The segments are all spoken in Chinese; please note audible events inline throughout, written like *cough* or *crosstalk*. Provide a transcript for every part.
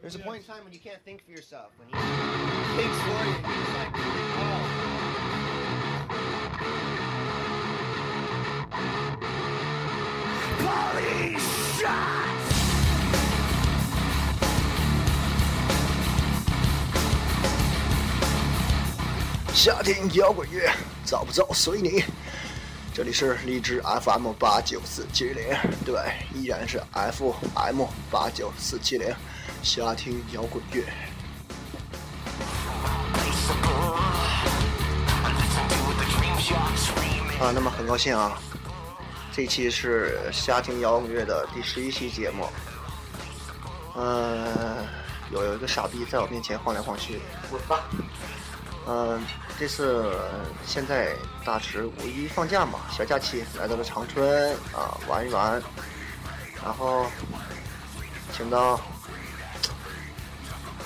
There's a point in time when you can't think for yourself. When he thinks for you, he's like, oh. Body shots. 夏天摇滚乐，找不找随你。 这里是荔枝 FM 八九四七零，对，依然是 FM 八九四七零，瞎听摇滚乐。啊，那么很高兴啊，这期是瞎听摇滚乐的第十一期节目。嗯、有有一个傻逼在我面前晃来晃去，滚吧。嗯、这次现在大池五一放假嘛，小假期来到了长春啊玩一玩，然后请到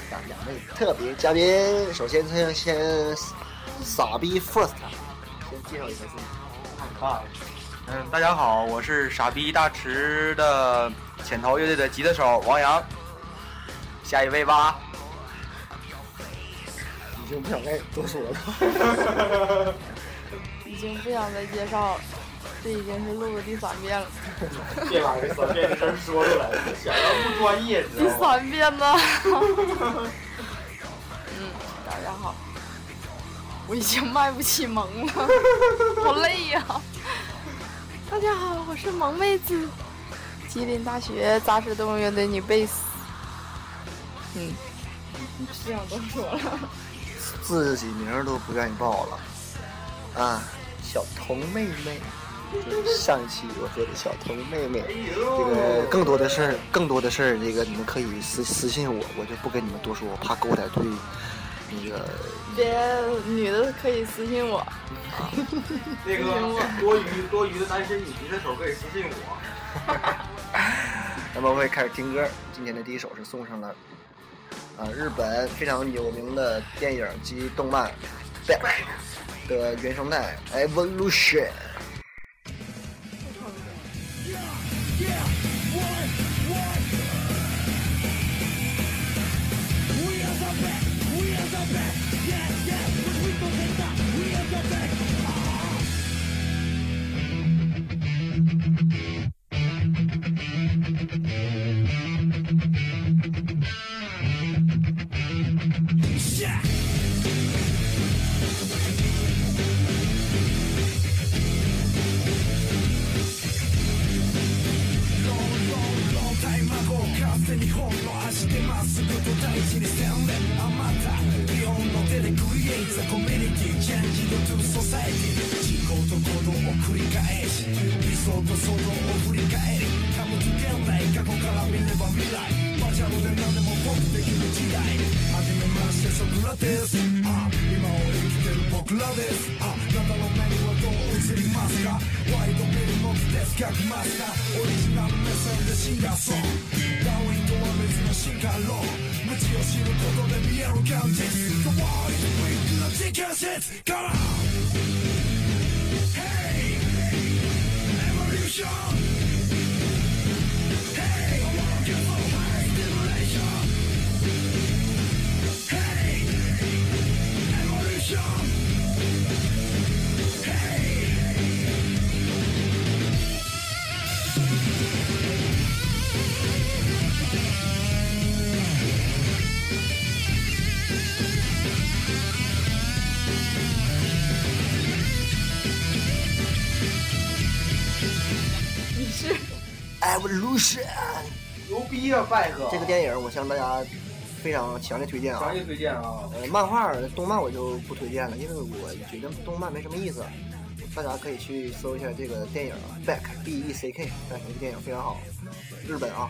两两位特别嘉宾。首先先先傻逼 first，先介绍一下自己。嗯，大家好，我是傻逼大池的潜逃乐队的吉他手王阳。下一位吧。已经不想再多说了。已经不想再介绍了，这已经是录了第三遍了。别把这三遍的事儿说出来，想要不专业，第？三遍呢？*laughs* 嗯，大家好，我已经卖不起萌了，*laughs* 好累呀、大家好，我是萌妹子，吉林大学杂食动物乐队女贝斯。嗯，不想多说了。自己名儿都不愿意报了啊！小童妹妹，就是上一期我说的小童妹妹，这个更多的事儿，更多的事儿，这个你们可以私私信我，我就不跟你们多说，我怕后台对那个别女的可以私信我，*laughs* 那个多余多余的单身女吉他手可以私信我。*laughs* 那么我也开始听歌。今天的第一首是送上了啊日本非常有名的电影及动漫《Back》的原生态《Evolution》。本の足でまっすぐと大事にせんであまた日本の手でクリエイトザコミュニティチェンジドトゥソサイティ事故と行動を繰り返し理想と想像を振り返り多つ現代過去から見れば未来バーチャルで何でも僕できる時代初めましてソクラテスあ今を生きてる僕らですあなたの目にはどう映りますかワイドビルのデスキャッマスターオリジナル目線でシンガーソング進化論街を知ることで見える感じ変わりウィークの時間節から Hey! Evolution! 牛逼啊，拜哥！这个电影，我向大家非常强烈推荐啊强！烈推荐啊！呃，漫画、动漫我就不推荐了，因为我觉得动漫没什么意思。大家可以去搜一下这个电影啊《Back》B E C K，但是这个电影非常好，日本啊。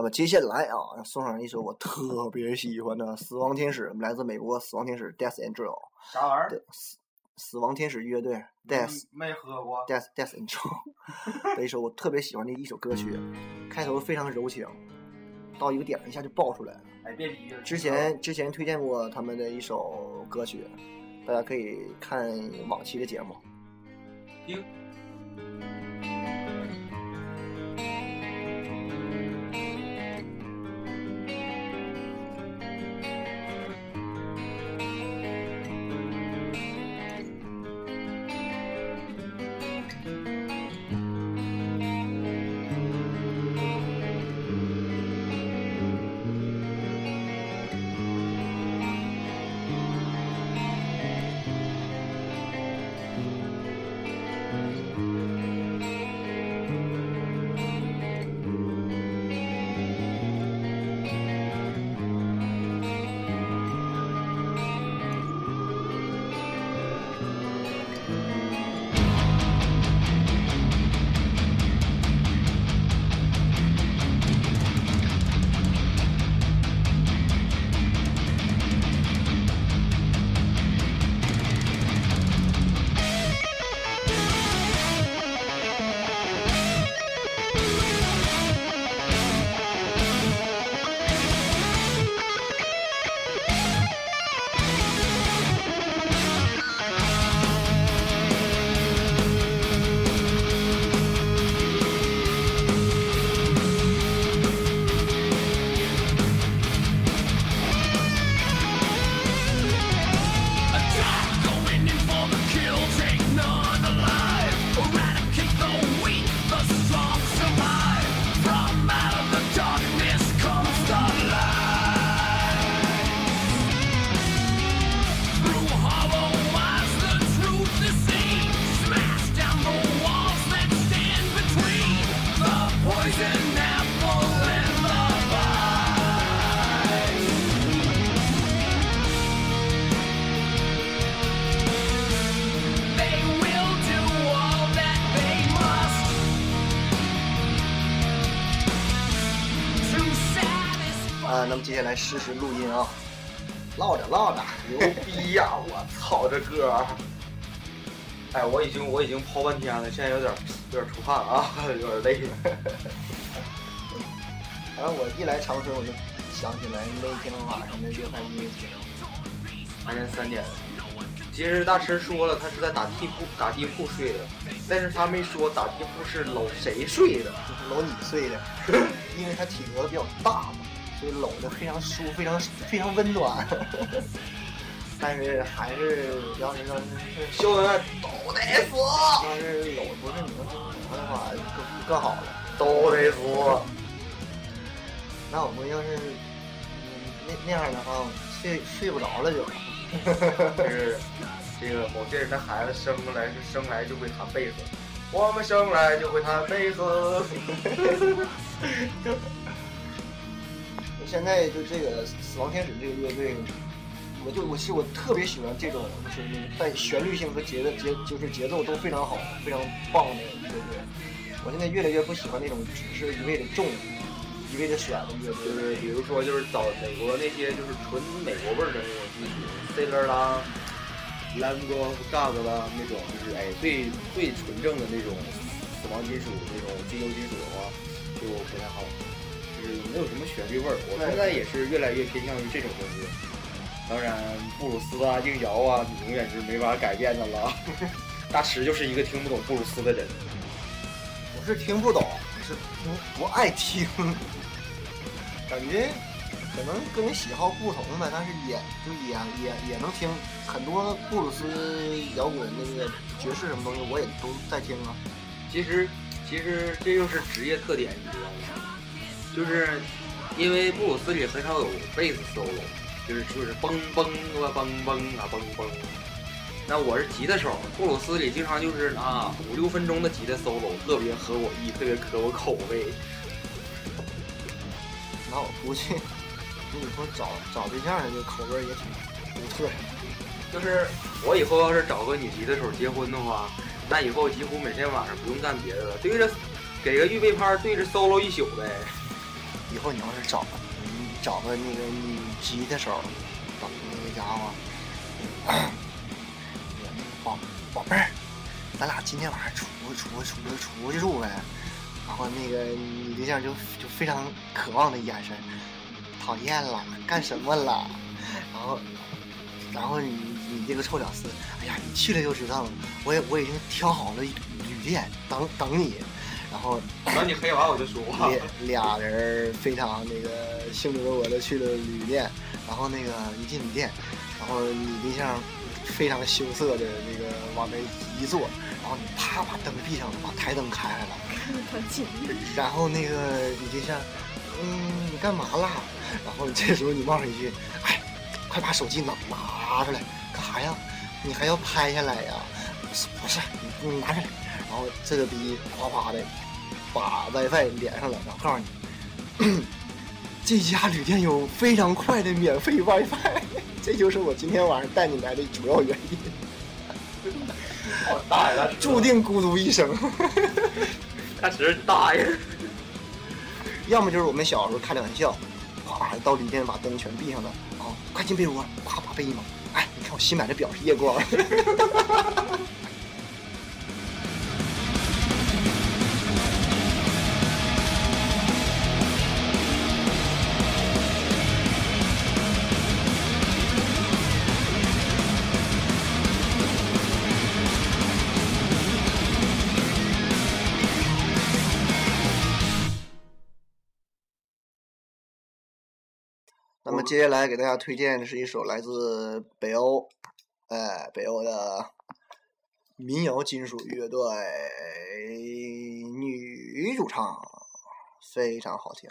那么接下来啊，要送上一首我特别喜欢的《死亡天使》，来自美国《死亡天使》Death Angel 啥玩意儿？死死亡天使乐队 Death 没喝过。Death Death Angel *laughs* 的一首我特别喜欢的一首歌曲，开头非常柔情，到一个点一下就爆出来了。哎，别逼了。之前之前推荐过他们的一首歌曲，大家可以看往期的节目。听。来试试录音啊，唠着唠着，牛逼呀！我操，这歌儿！哎，我已经我已经抛半天了，现在有点有点出汗啊，有点 *laughs* 累了。反 *laughs* 正我一来长春，我就想起来那天晚上的约饭音乐节。白天三点，其实大师说了，他是在打地铺打地铺睡的，但是他没说打地铺是搂谁睡的。就是搂你睡的，*laughs* 因为他体格比较大嘛，所以搂的非常舒服，非常非常温暖。*laughs* 但是还是要是要是肖恩都得死，要是搂不是你们我的话，更更好了。都得死。那我们要是嗯那那样的话，睡睡不着了就。*laughs* 是这个某些人的孩子生来是生来就会弹贝斯，我们生来就会弹贝斯。*laughs* 现在就这个死亡天使这个乐队，我就我其实我特别喜欢这种就是在旋律性和节的节就是节奏都非常好、非常棒的乐队。我现在越来越不喜欢那种只是一味的重、一味的选的乐队。就是比如说，就是找美国那些就是纯美国味儿的那种金属，Sailor 啦、Lamb of God 啦那种，就是哎最最纯正的那种死亡金属那种激流金属的话，就不太好，就是没有什么旋律味儿。我现在也是越来越偏向于这种东西。当然，布鲁斯啊、硬摇啊，你永远是没法改变的了。*laughs* 大石就是一个听不懂布鲁斯的人。我是听不懂，我是不不爱听，感觉可能个人喜好不同呗，但是也就也也也能听很多布鲁斯摇滚那个爵士什么东西，我也都在听啊。其实，其实这就是职业特点，你知道吗？就是因为布鲁斯里很少有贝斯 solo，就是就是嘣嘣啊嘣嘣啊嘣嘣。那我是吉他手，布鲁斯里经常就是啊五六分钟的吉他 solo，特别合我意，特别合我口味。那我估计你以后找找对象的这口味也挺独特。就是我以后要是找个女吉他手结婚的话，那以后几乎每天晚上不用干别的了，对着给个预备拍对着 solo 一宿呗。以后你要是找你找个那个女吉他手，找那个家伙，宝宝贝儿，咱俩今天晚上出出出出去住呗。然后那个你对象就就非常渴望的眼神，讨厌了，干什么了？然后然后你你这个臭屌丝，哎呀，你去了就知道了。我也我已经挑好了旅店等等你。然后等你黑完我就说话。俩俩人非常那个兴致勃勃的去了旅店，然后那个一进旅店，然后你对象非常羞涩的那个往那一坐，然后你啪把灯闭上了，把台灯开开了，*laughs* 然后那个你对象，嗯，你干嘛啦？然后这时候你冒上一句，哎，快把手机拿拿出来，干啥呀？你还要拍下来呀？不是不是，你你拿出来。然后这个逼哗哗的把 WiFi 连上了，然后告诉你，*clears throat* 这家旅店有非常快的免费 WiFi，这就是我今天晚上带你来的主要原因。*laughs* 我大爷，注定孤独一生。他只是大爷。要么就是我们小时候开的玩笑，哗到旅店把灯全闭上了，然后快进被窝，咵把被一蒙，哎，你看我新买的表是夜光。*laughs* 接下来给大家推荐的是一首来自北欧，哎，北欧的民谣金属乐队女主唱，非常好听，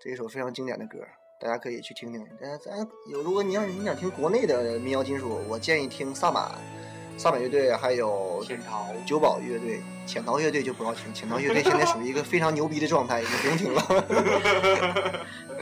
这一首非常经典的歌，大家可以去听听。呃，咱有如果你要你想听国内的民谣金属，我建议听萨满，萨满乐队还有天朝九宝乐队，潜逃乐队就不要听，潜逃乐队现在属于一个非常牛逼的状态，你不用听了。*laughs*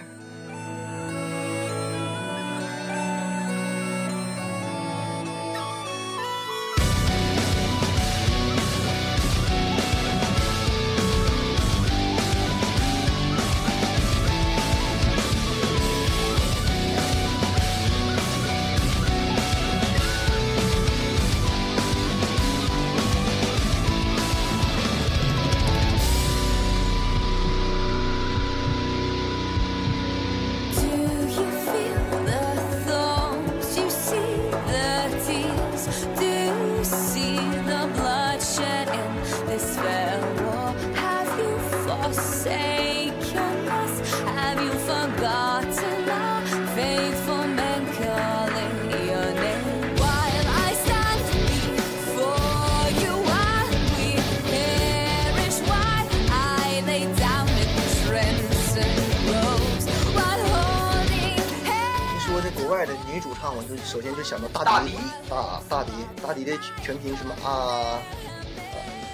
就首先就想到大迪，大大迪，大迪的全拼什么啊？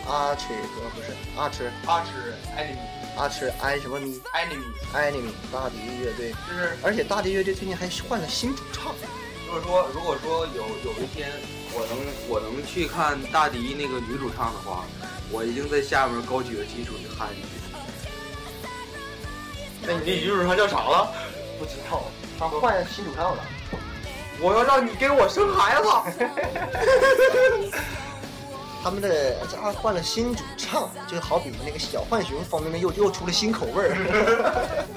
阿切不不是阿吃阿吃 enemy 阿吃 i 什么咪 enemy enemy 大迪乐队，就是而且大迪乐队最近还换了新主唱。如果说如果说有有一天我能我能去看大迪那个女主唱的话，我已经在下面高举着基础去喊一句。那你那女主唱叫啥了？不知道，他换新主唱了。我要让你给我生孩子。*laughs* 他们的家换了新主唱，就好比那个小浣熊方面面又又出了新口味儿。*laughs*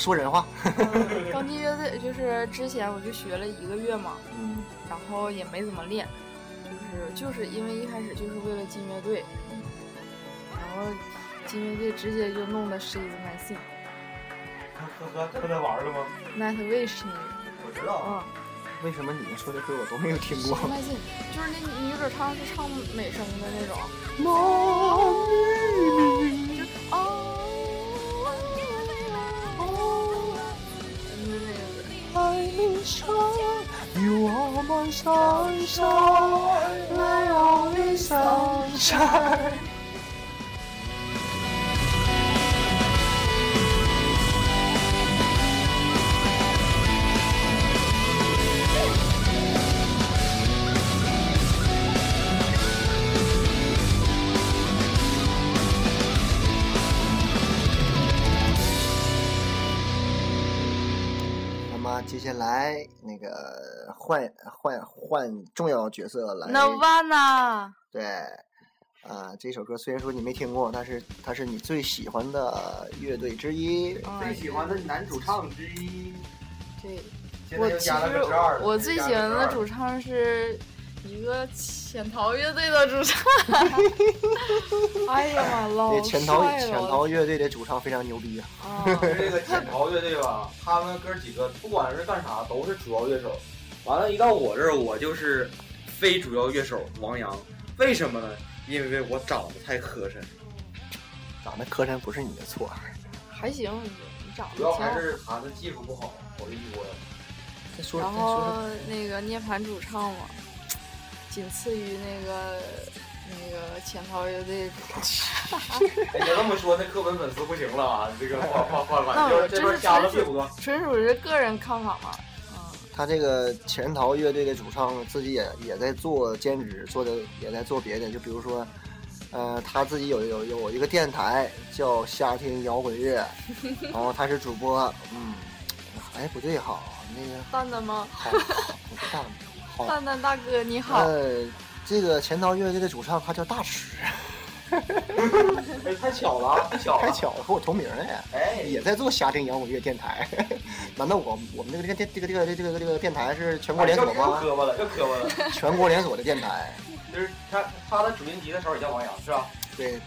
说人话。嗯，刚进乐队就是之前我就学了一个月嘛，嗯，然后也没怎么练，就是就是因为一开始就是为了进乐队，然后进乐队直接就弄的 She's My Thing 和和和他玩了吗？Night Wish 那我知道个，，嗯。为什么你们说的歌我都没有听过？My Thing 就是那女主唱是唱美声的那种，就哦，就是唱，与我们双手，来，我们双手。那么接下来那个换换换重要角色来 Nirvana，对，啊、这首歌虽然说你没听过，但是它是你最喜欢的乐队之一。嗯最喜欢的男主唱之一，对，我其实。我最喜欢的主唱是一个潜逃乐队的主唱。哎呀妈，老对，潜逃潜逃乐队的主唱非常牛逼啊！这个潜逃乐队吧，他们哥几个不管是干啥都是主要乐手。完了，一到我这儿，我就是非主要乐手王阳。为什么呢？因为我长得太磕碜，长得磕碜不是你的错，还行，你长得主要还。是弹的技术不好，我就说了。再说然再说后那个涅槃主唱嘛，仅次于那个那个潜逃乐队主唱。哎，你这么说，那课本粉丝不行了啊！这个换换换那换，就是这边我真是瞎了屁股。纯属纯属是个人看法嘛。嗯，他这个潜逃乐队的主唱自己也也在做兼职，做的也在做别的，就比如说，呃，他自己有有有一个电台叫夏天摇滚乐，*laughs* 然后他是主播，嗯，哎不对哈，那个蛋蛋吗？好好不是大好，蛋蛋大哥你好。呃，这个潜逃乐队的主唱他叫大池，*laughs* 哎，太巧了啊，太巧了！太巧了，和我同名哎。哎，也在做夏听摇滚乐电台，*laughs* 难道我我们这个电这个这个这个这个电台是全国连锁又吗？磕巴了，又磕巴了。全国连锁的电台，*laughs* 就是他，他的主音吉他手也叫王阳，是吧？对，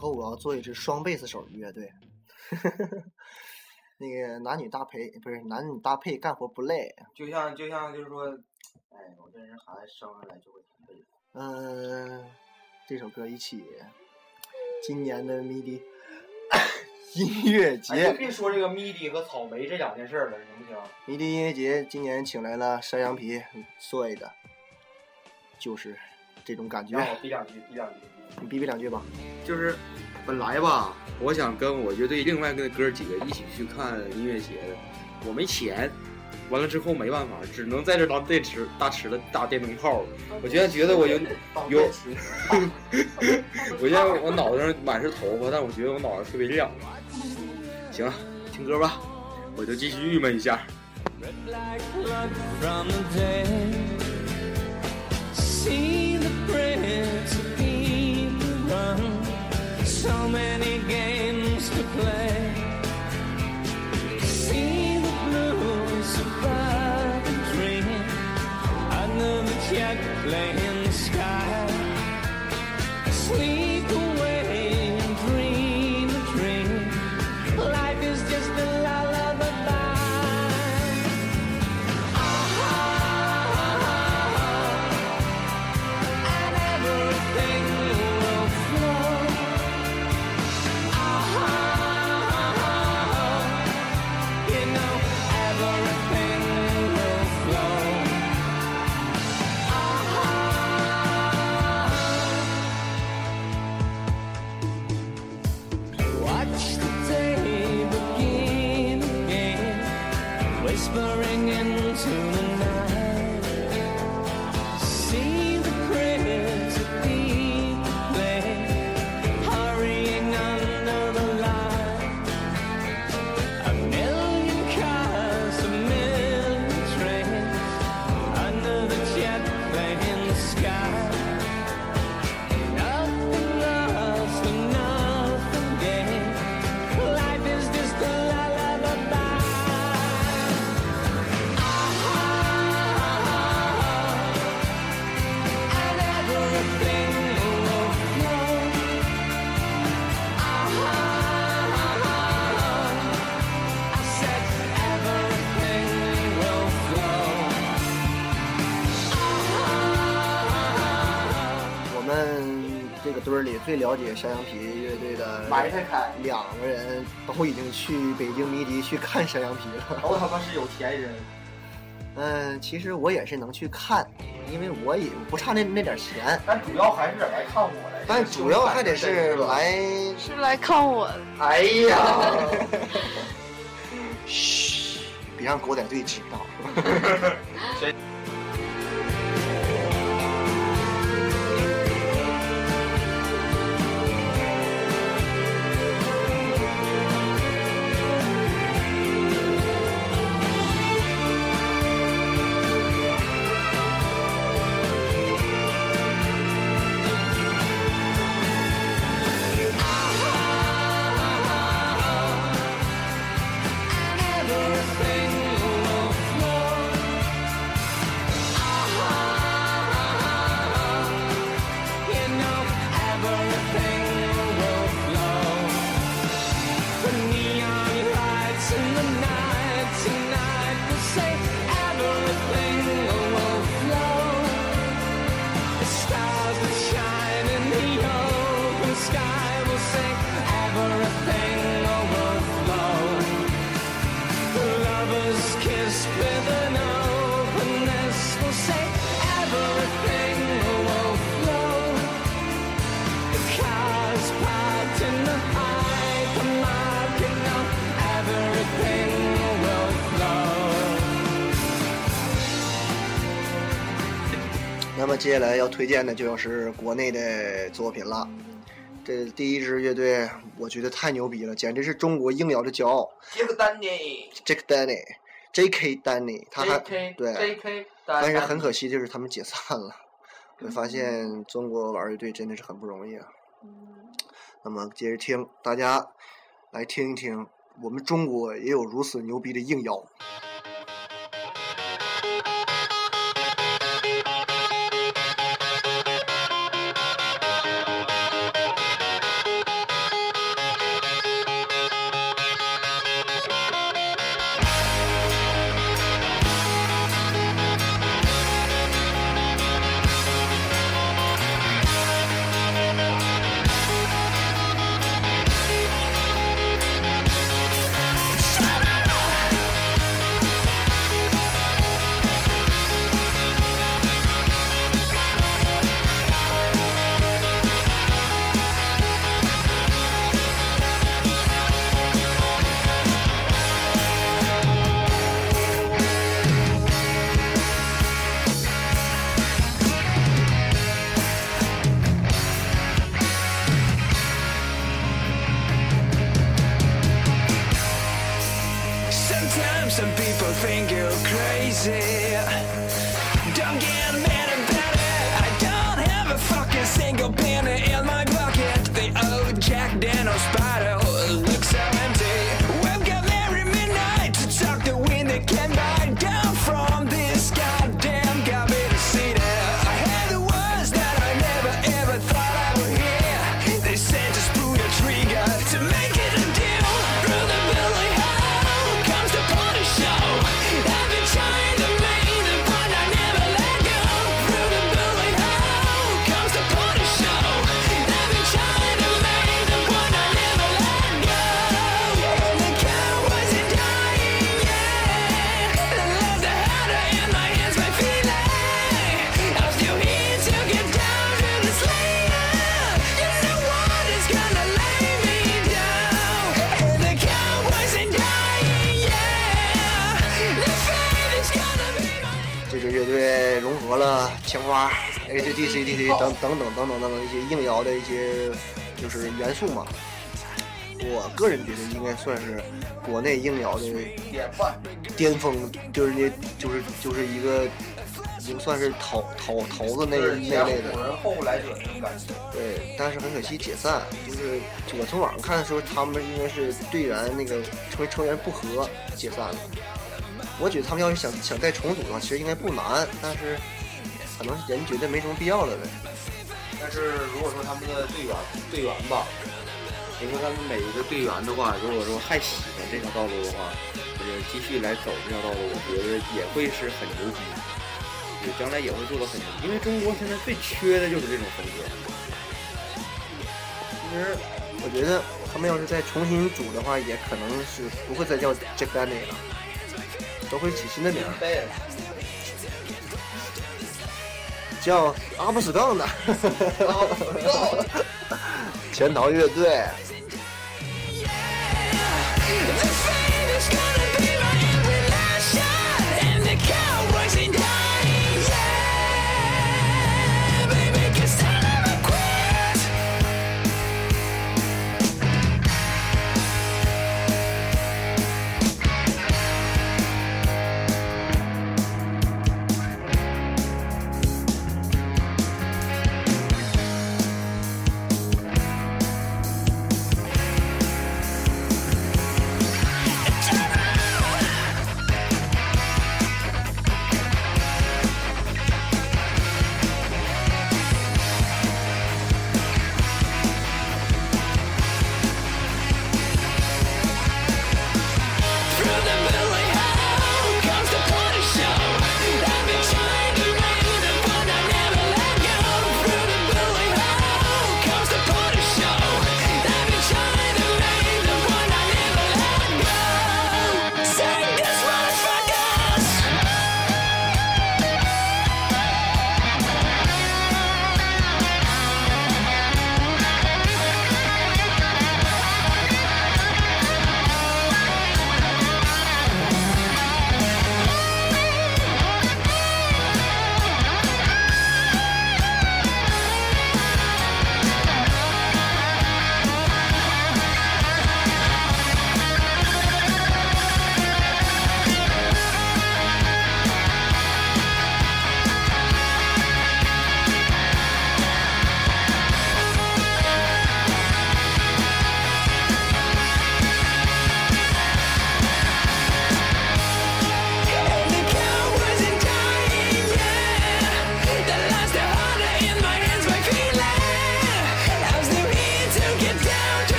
后我要做一支双贝斯手的乐队，*laughs* 那个男女搭配不是男女搭配干活不累，就像就像就是说，哎，我这人孩子生下来就会弹贝斯。嗯、这首歌一起今年的迷笛音乐节，别说这个迷笛和草莓这两件事儿了，行不行？迷笛音乐节今年请来了山羊皮，很帅的，就是这种感觉让。我逼两句，逼两句。你逼逼两句吧。就是本来吧，我想跟我乐队另外跟哥几个一起去看音乐节的，我没钱，完了之后没办法，只能在这当电池大池子打电灯泡。我现在觉得我有有，*laughs* 我现在我脑袋上满是头发，但我觉得我脑袋特别亮。行了，听歌吧，我就继续郁闷一下。so many games to play. See the blues above the dream. I know that you're playing. 最了解山羊皮乐队的埋汰开，两个人都已经去北京迷笛去看山羊皮了。都他妈是有钱人。*laughs* 嗯，其实我也是能去看，因为我也不差那那点钱，但主要还是来看我来。但主要还得是。来。是来看我的。哎呀 *laughs* *laughs* 嘘，别让狗仔队知道。接下来要推荐的就要是国内的作品了。这第一支乐队，我觉得太牛逼了，简直是中国硬摇的骄傲。杰克丹尼 Jack Danny，J.K. Danny，他还，J.K. 对 J.K. 但是很可惜，就是他们解散了。我发现中国玩乐队真的是很不容易啊。那么接着听，大家来听一听，我们中国也有如此牛逼的硬摇。等等等等等等等一些硬摇的一些就是元素嘛。我个人觉得应该算是国内硬摇的典范。巅峰，就是那，就是就是一个，已经算是头头头子那那前类的。人后来者那种感觉。对，但是很可惜解散，就是我从网上看的时候他们应该是队员那个成为成员不和解散了。我觉得他们要是想想再重组的话，其实应该不难，但是可能人觉得没什么必要了呗。但是如果说他们的队员队员吧，你说他们每一个队员的话，如果说还喜欢这条道路的话，我觉得继续来走这条道路，我觉得也会是很牛逼，也将来也会做的很牛逼，因为中国现在最缺的就是这种风格。其实我觉得他们要是再重新组的话，也可能是不会再叫 Jack Daniel 了，都会起新的名儿，叫阿布斯杠的 *laughs* 潜逃乐队。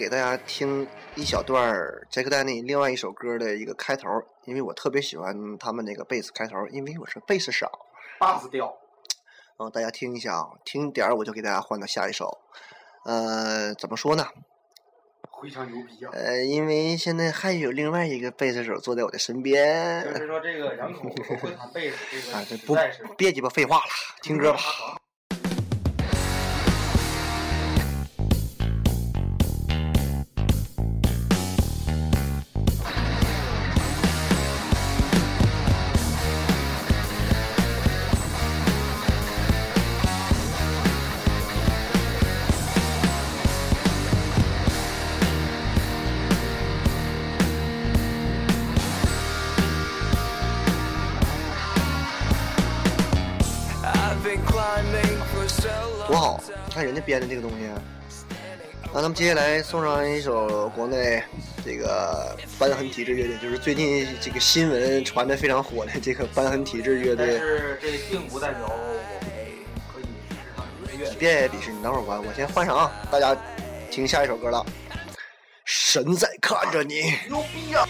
给大家听一小段儿杰克丹尼另外一首歌的一个开头，因为我特别喜欢他们那个贝斯开头，因为我是贝斯少。大死掉。嗯，大家听一下啊，听点儿我就给大家换到下一首。呃，怎么说呢？非常牛逼啊！呃，因为现在还有另外一个贝斯手坐在我的身边。就是说这个两口子都会弹贝斯，这啊，个别鸡巴废话了，听歌吧。编的这个东西。那咱们接下来送上一首国内这个瘢痕体质乐队，就是最近这个新闻传的非常火的这个瘢痕体质乐但队。是这并不代表我们可以支持他们的音乐。别鄙视，你等会儿我我先换上啊，大家听下一首歌了。神在看着你，牛逼啊！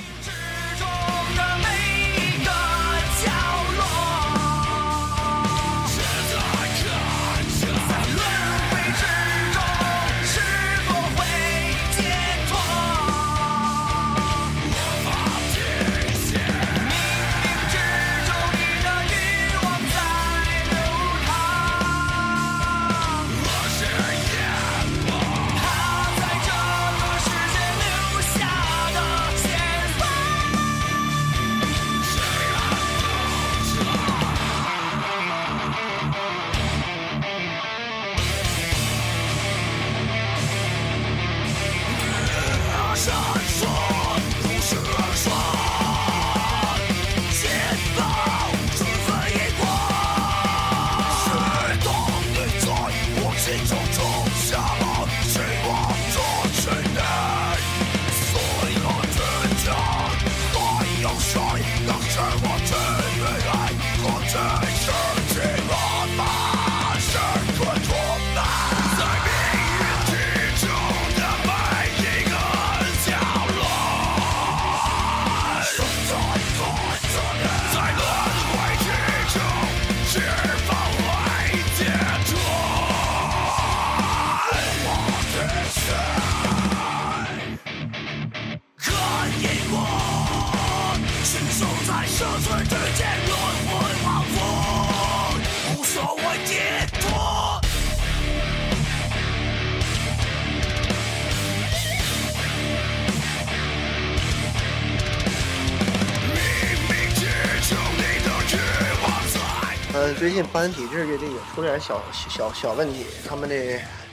呃，最近瘢痕体质乐队也出了点小小小问题，他们的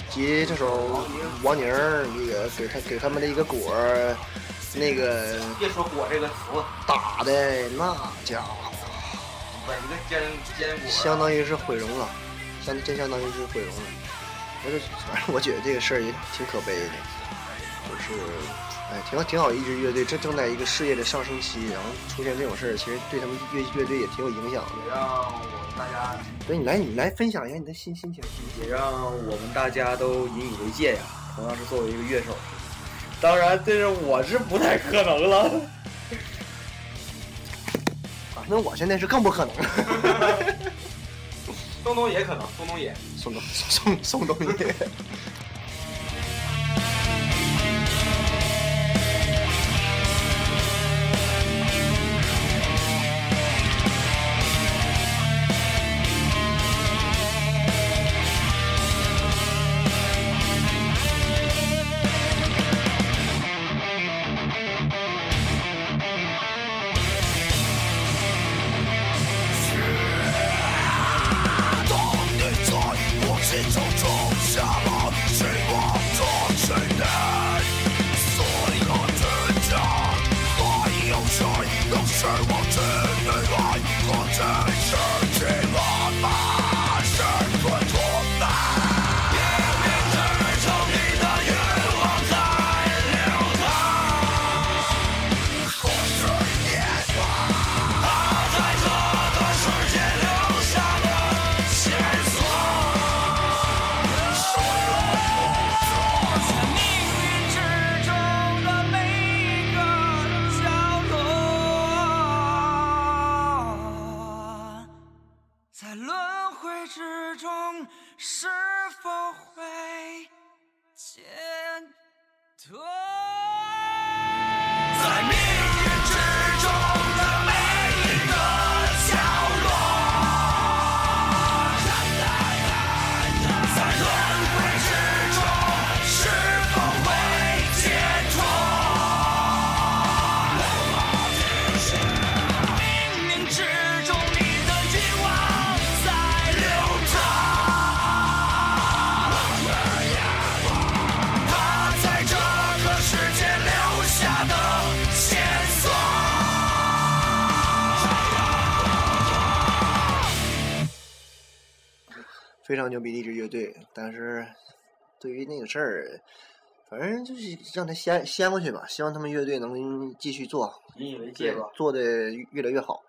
吉他手王宁儿那个给他给他们的一个果儿，那个别说“果”这个词，打的那家伙，把一个坚坚果，相当于是毁容了，相真相当于是毁容了。我就反正我觉得这个事儿也挺可悲的，就是哎，挺好挺好一支乐队，这正在一个事业的上升期，然后出现这种事儿，其实对他们乐乐队也挺有影响的。也让我们大家，所以你来你来分享一下你的心心情。也让我们大家都引以为戒呀。同样是作为一个乐手，当然这是我是不太可能了。*laughs* 啊，那我现在是更不可能了。东东也可能，东东也。宋冬宋宋冬野。解脱非常牛逼的一支乐队，但是对于那个事儿，反正就是让他先先过去吧，希望他们乐队能继续做，引以为对戒吧。做的越来越好。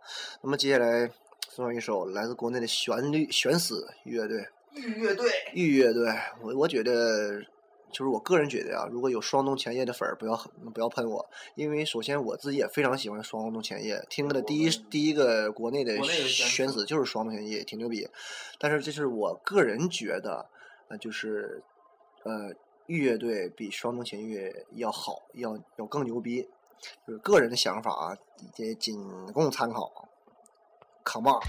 那么接下来送上一首来自国内的旋律悬死乐队，玉乐队，玉乐队，我我觉得，就是我个人觉得啊，如果有双动前夜的粉儿，不要不要喷我，因为首先我自己也非常喜欢双动前夜，听的第一第一个国内的国内的悬悬死就是双动前夜，挺牛逼。但是这是我个人觉得，呃，就是呃，玉乐队比双动前夜要好，要要更牛逼。就是个人的想法啊，也仅供参考。Come on！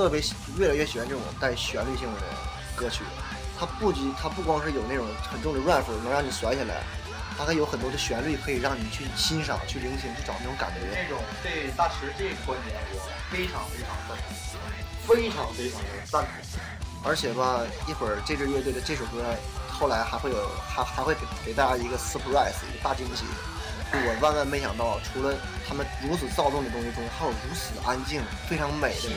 特别喜越来越喜欢这种带旋律性的歌曲，它不仅它不光是有那种很重的 rap 能让你甩起来，它还有很多的旋律可以让你去欣赏、去聆听、去找那种感觉。那种对大池这个观点，我非常非常赞同，非常非常的赞同。而且吧，一会儿这支乐队的这首歌后来还会有还还会给给大家一个 surprise 一个大惊喜。就我万万没想到，除了他们如此躁动的东西中，还有如此安静、非常美的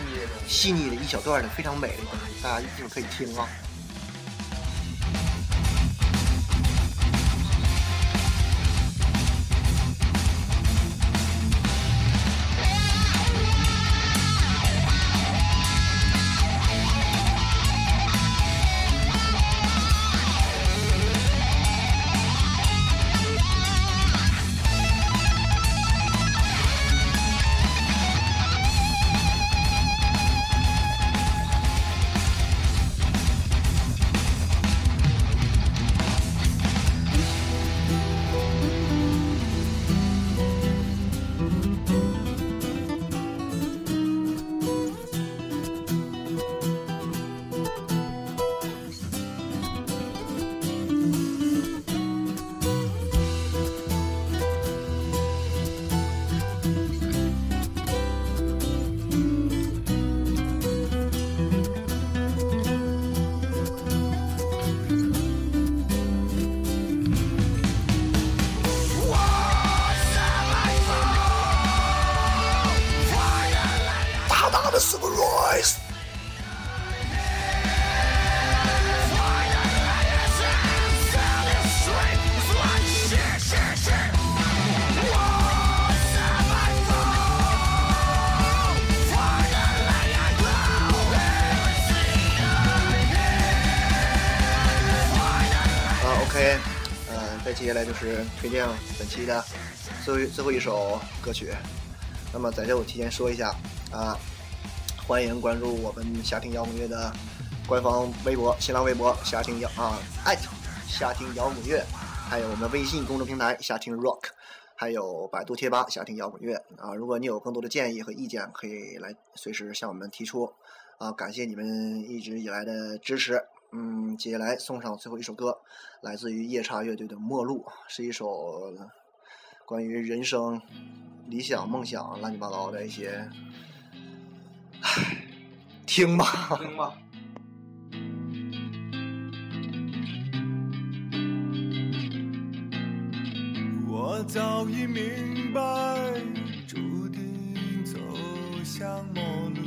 细腻的一小段的非常美的东西，大家一会儿可以听啊。surprise。啊，OK，嗯、再接下来就是推荐本期的最后最后一首歌曲。那么在这我提前说一下啊，欢迎关注我们夏听摇滚乐的官方微博、新浪微博夏听摇啊艾特夏听摇滚乐，还有我们微信公众平台夏听 Rock，还有百度贴吧夏听摇滚乐啊。如果你有更多的建议和意见，可以来随时向我们提出啊。感谢你们一直以来的支持。嗯，接下来送上最后一首歌，来自于夜叉乐队的《末路》，是一首关于人生、理想、梦想、乱七八糟的一些，唉，听吧。听吧。我早已明白，注定走向末路。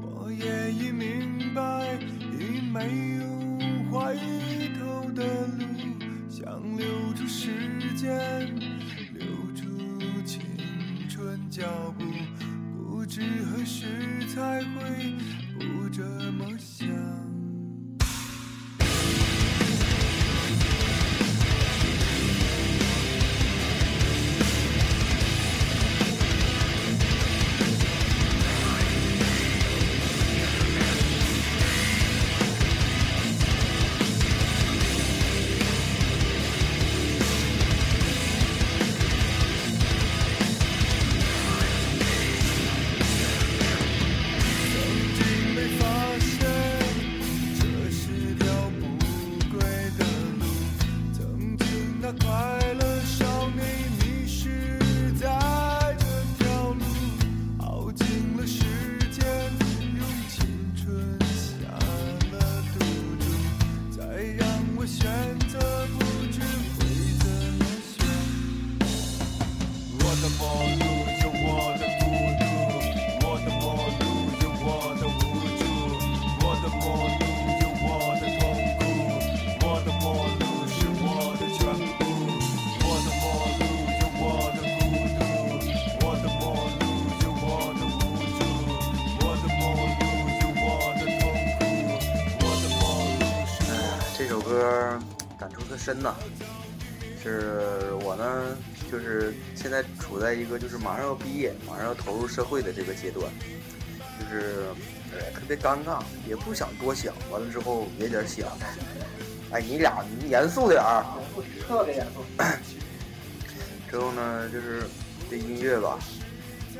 我也已明白，已没有回头歌感触特深呐，是我呢，就是现在处在一个就是马上要毕业、马上要投入社会的这个阶段，就是呃特别尴尬，也不想多想，完了之后也有点想，哎，你俩你严肃点儿。特别严肃。之后呢，就是对音乐吧，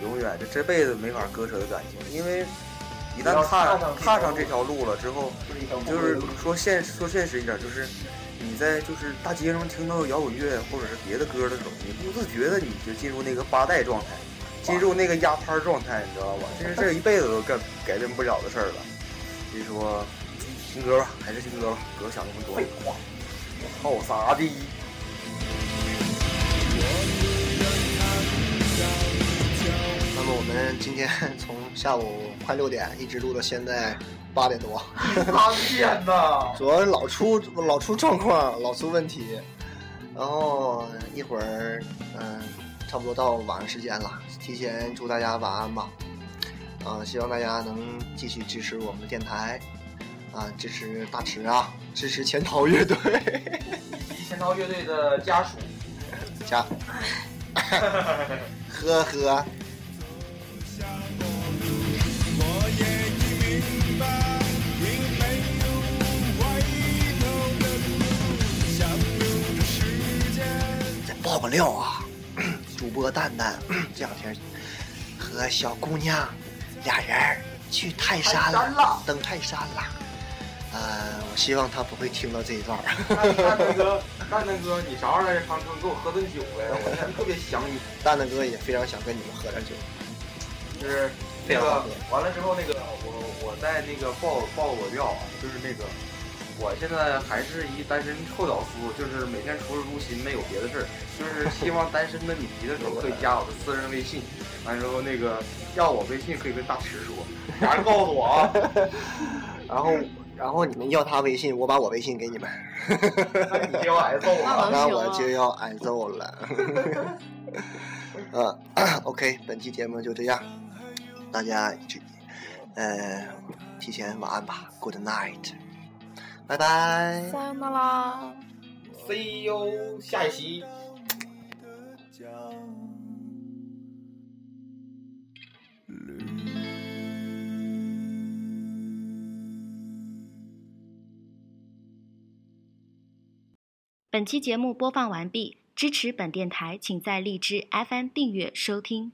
永远就这辈子没法割舍的感情，因为一旦踏踏上这条路了之后，就是说现说现实一点，就是你在就是大街上听到摇滚乐或者是别的歌的时候，你不自觉的你就进入那个八代状态，进入那个压拍状态，你知道吧？这是这一辈子都改改变不了的事儿了。所以说，听歌吧，还是听歌吧，不要想那么多。废话，好啥的？我们今天 *laughs* 从下午快六点一直录到现在八点多，三天呐！*laughs* 主要是老出老出状况，老出问题，然后一会儿嗯、差不多到晚上时间了，提前祝大家晚安吧。啊，希望大家能继续支持我们的电台，啊，支持大池啊，支持潜逃乐队，以及千涛乐队的家属。*laughs* 加，呵呵。再爆个料啊！主播蛋蛋这两天和小姑娘俩人去泰山了，登泰山了。呃，我希望他不会听到这一段儿。蛋蛋哥，蛋蛋哥，你啥时候来长春给我喝顿酒呗？我现在特别想你。蛋蛋哥也非常想跟你们喝点酒。就是那个完了之后，那个我我在那个报报个料啊，就是那个我现在还是一单身臭屌丝，就是每天除了撸琴没有别的事儿，就是希望单身的你急的时候可以加我的私人微信，完之后那个要我微信可以跟大池说，俩人告诉我啊，然后 *laughs* 然后你们要他微信，我把我微信给你们，*laughs* 那你就要挨揍了。那 *laughs* 我就要挨揍了。嗯，OK，本期节目就这样，大家这呃提前晚安吧，Good night，拜拜。撒由那拉。See you，下一期。本期节目播放完毕，支持本电台，请在荔枝 FM 订阅收听。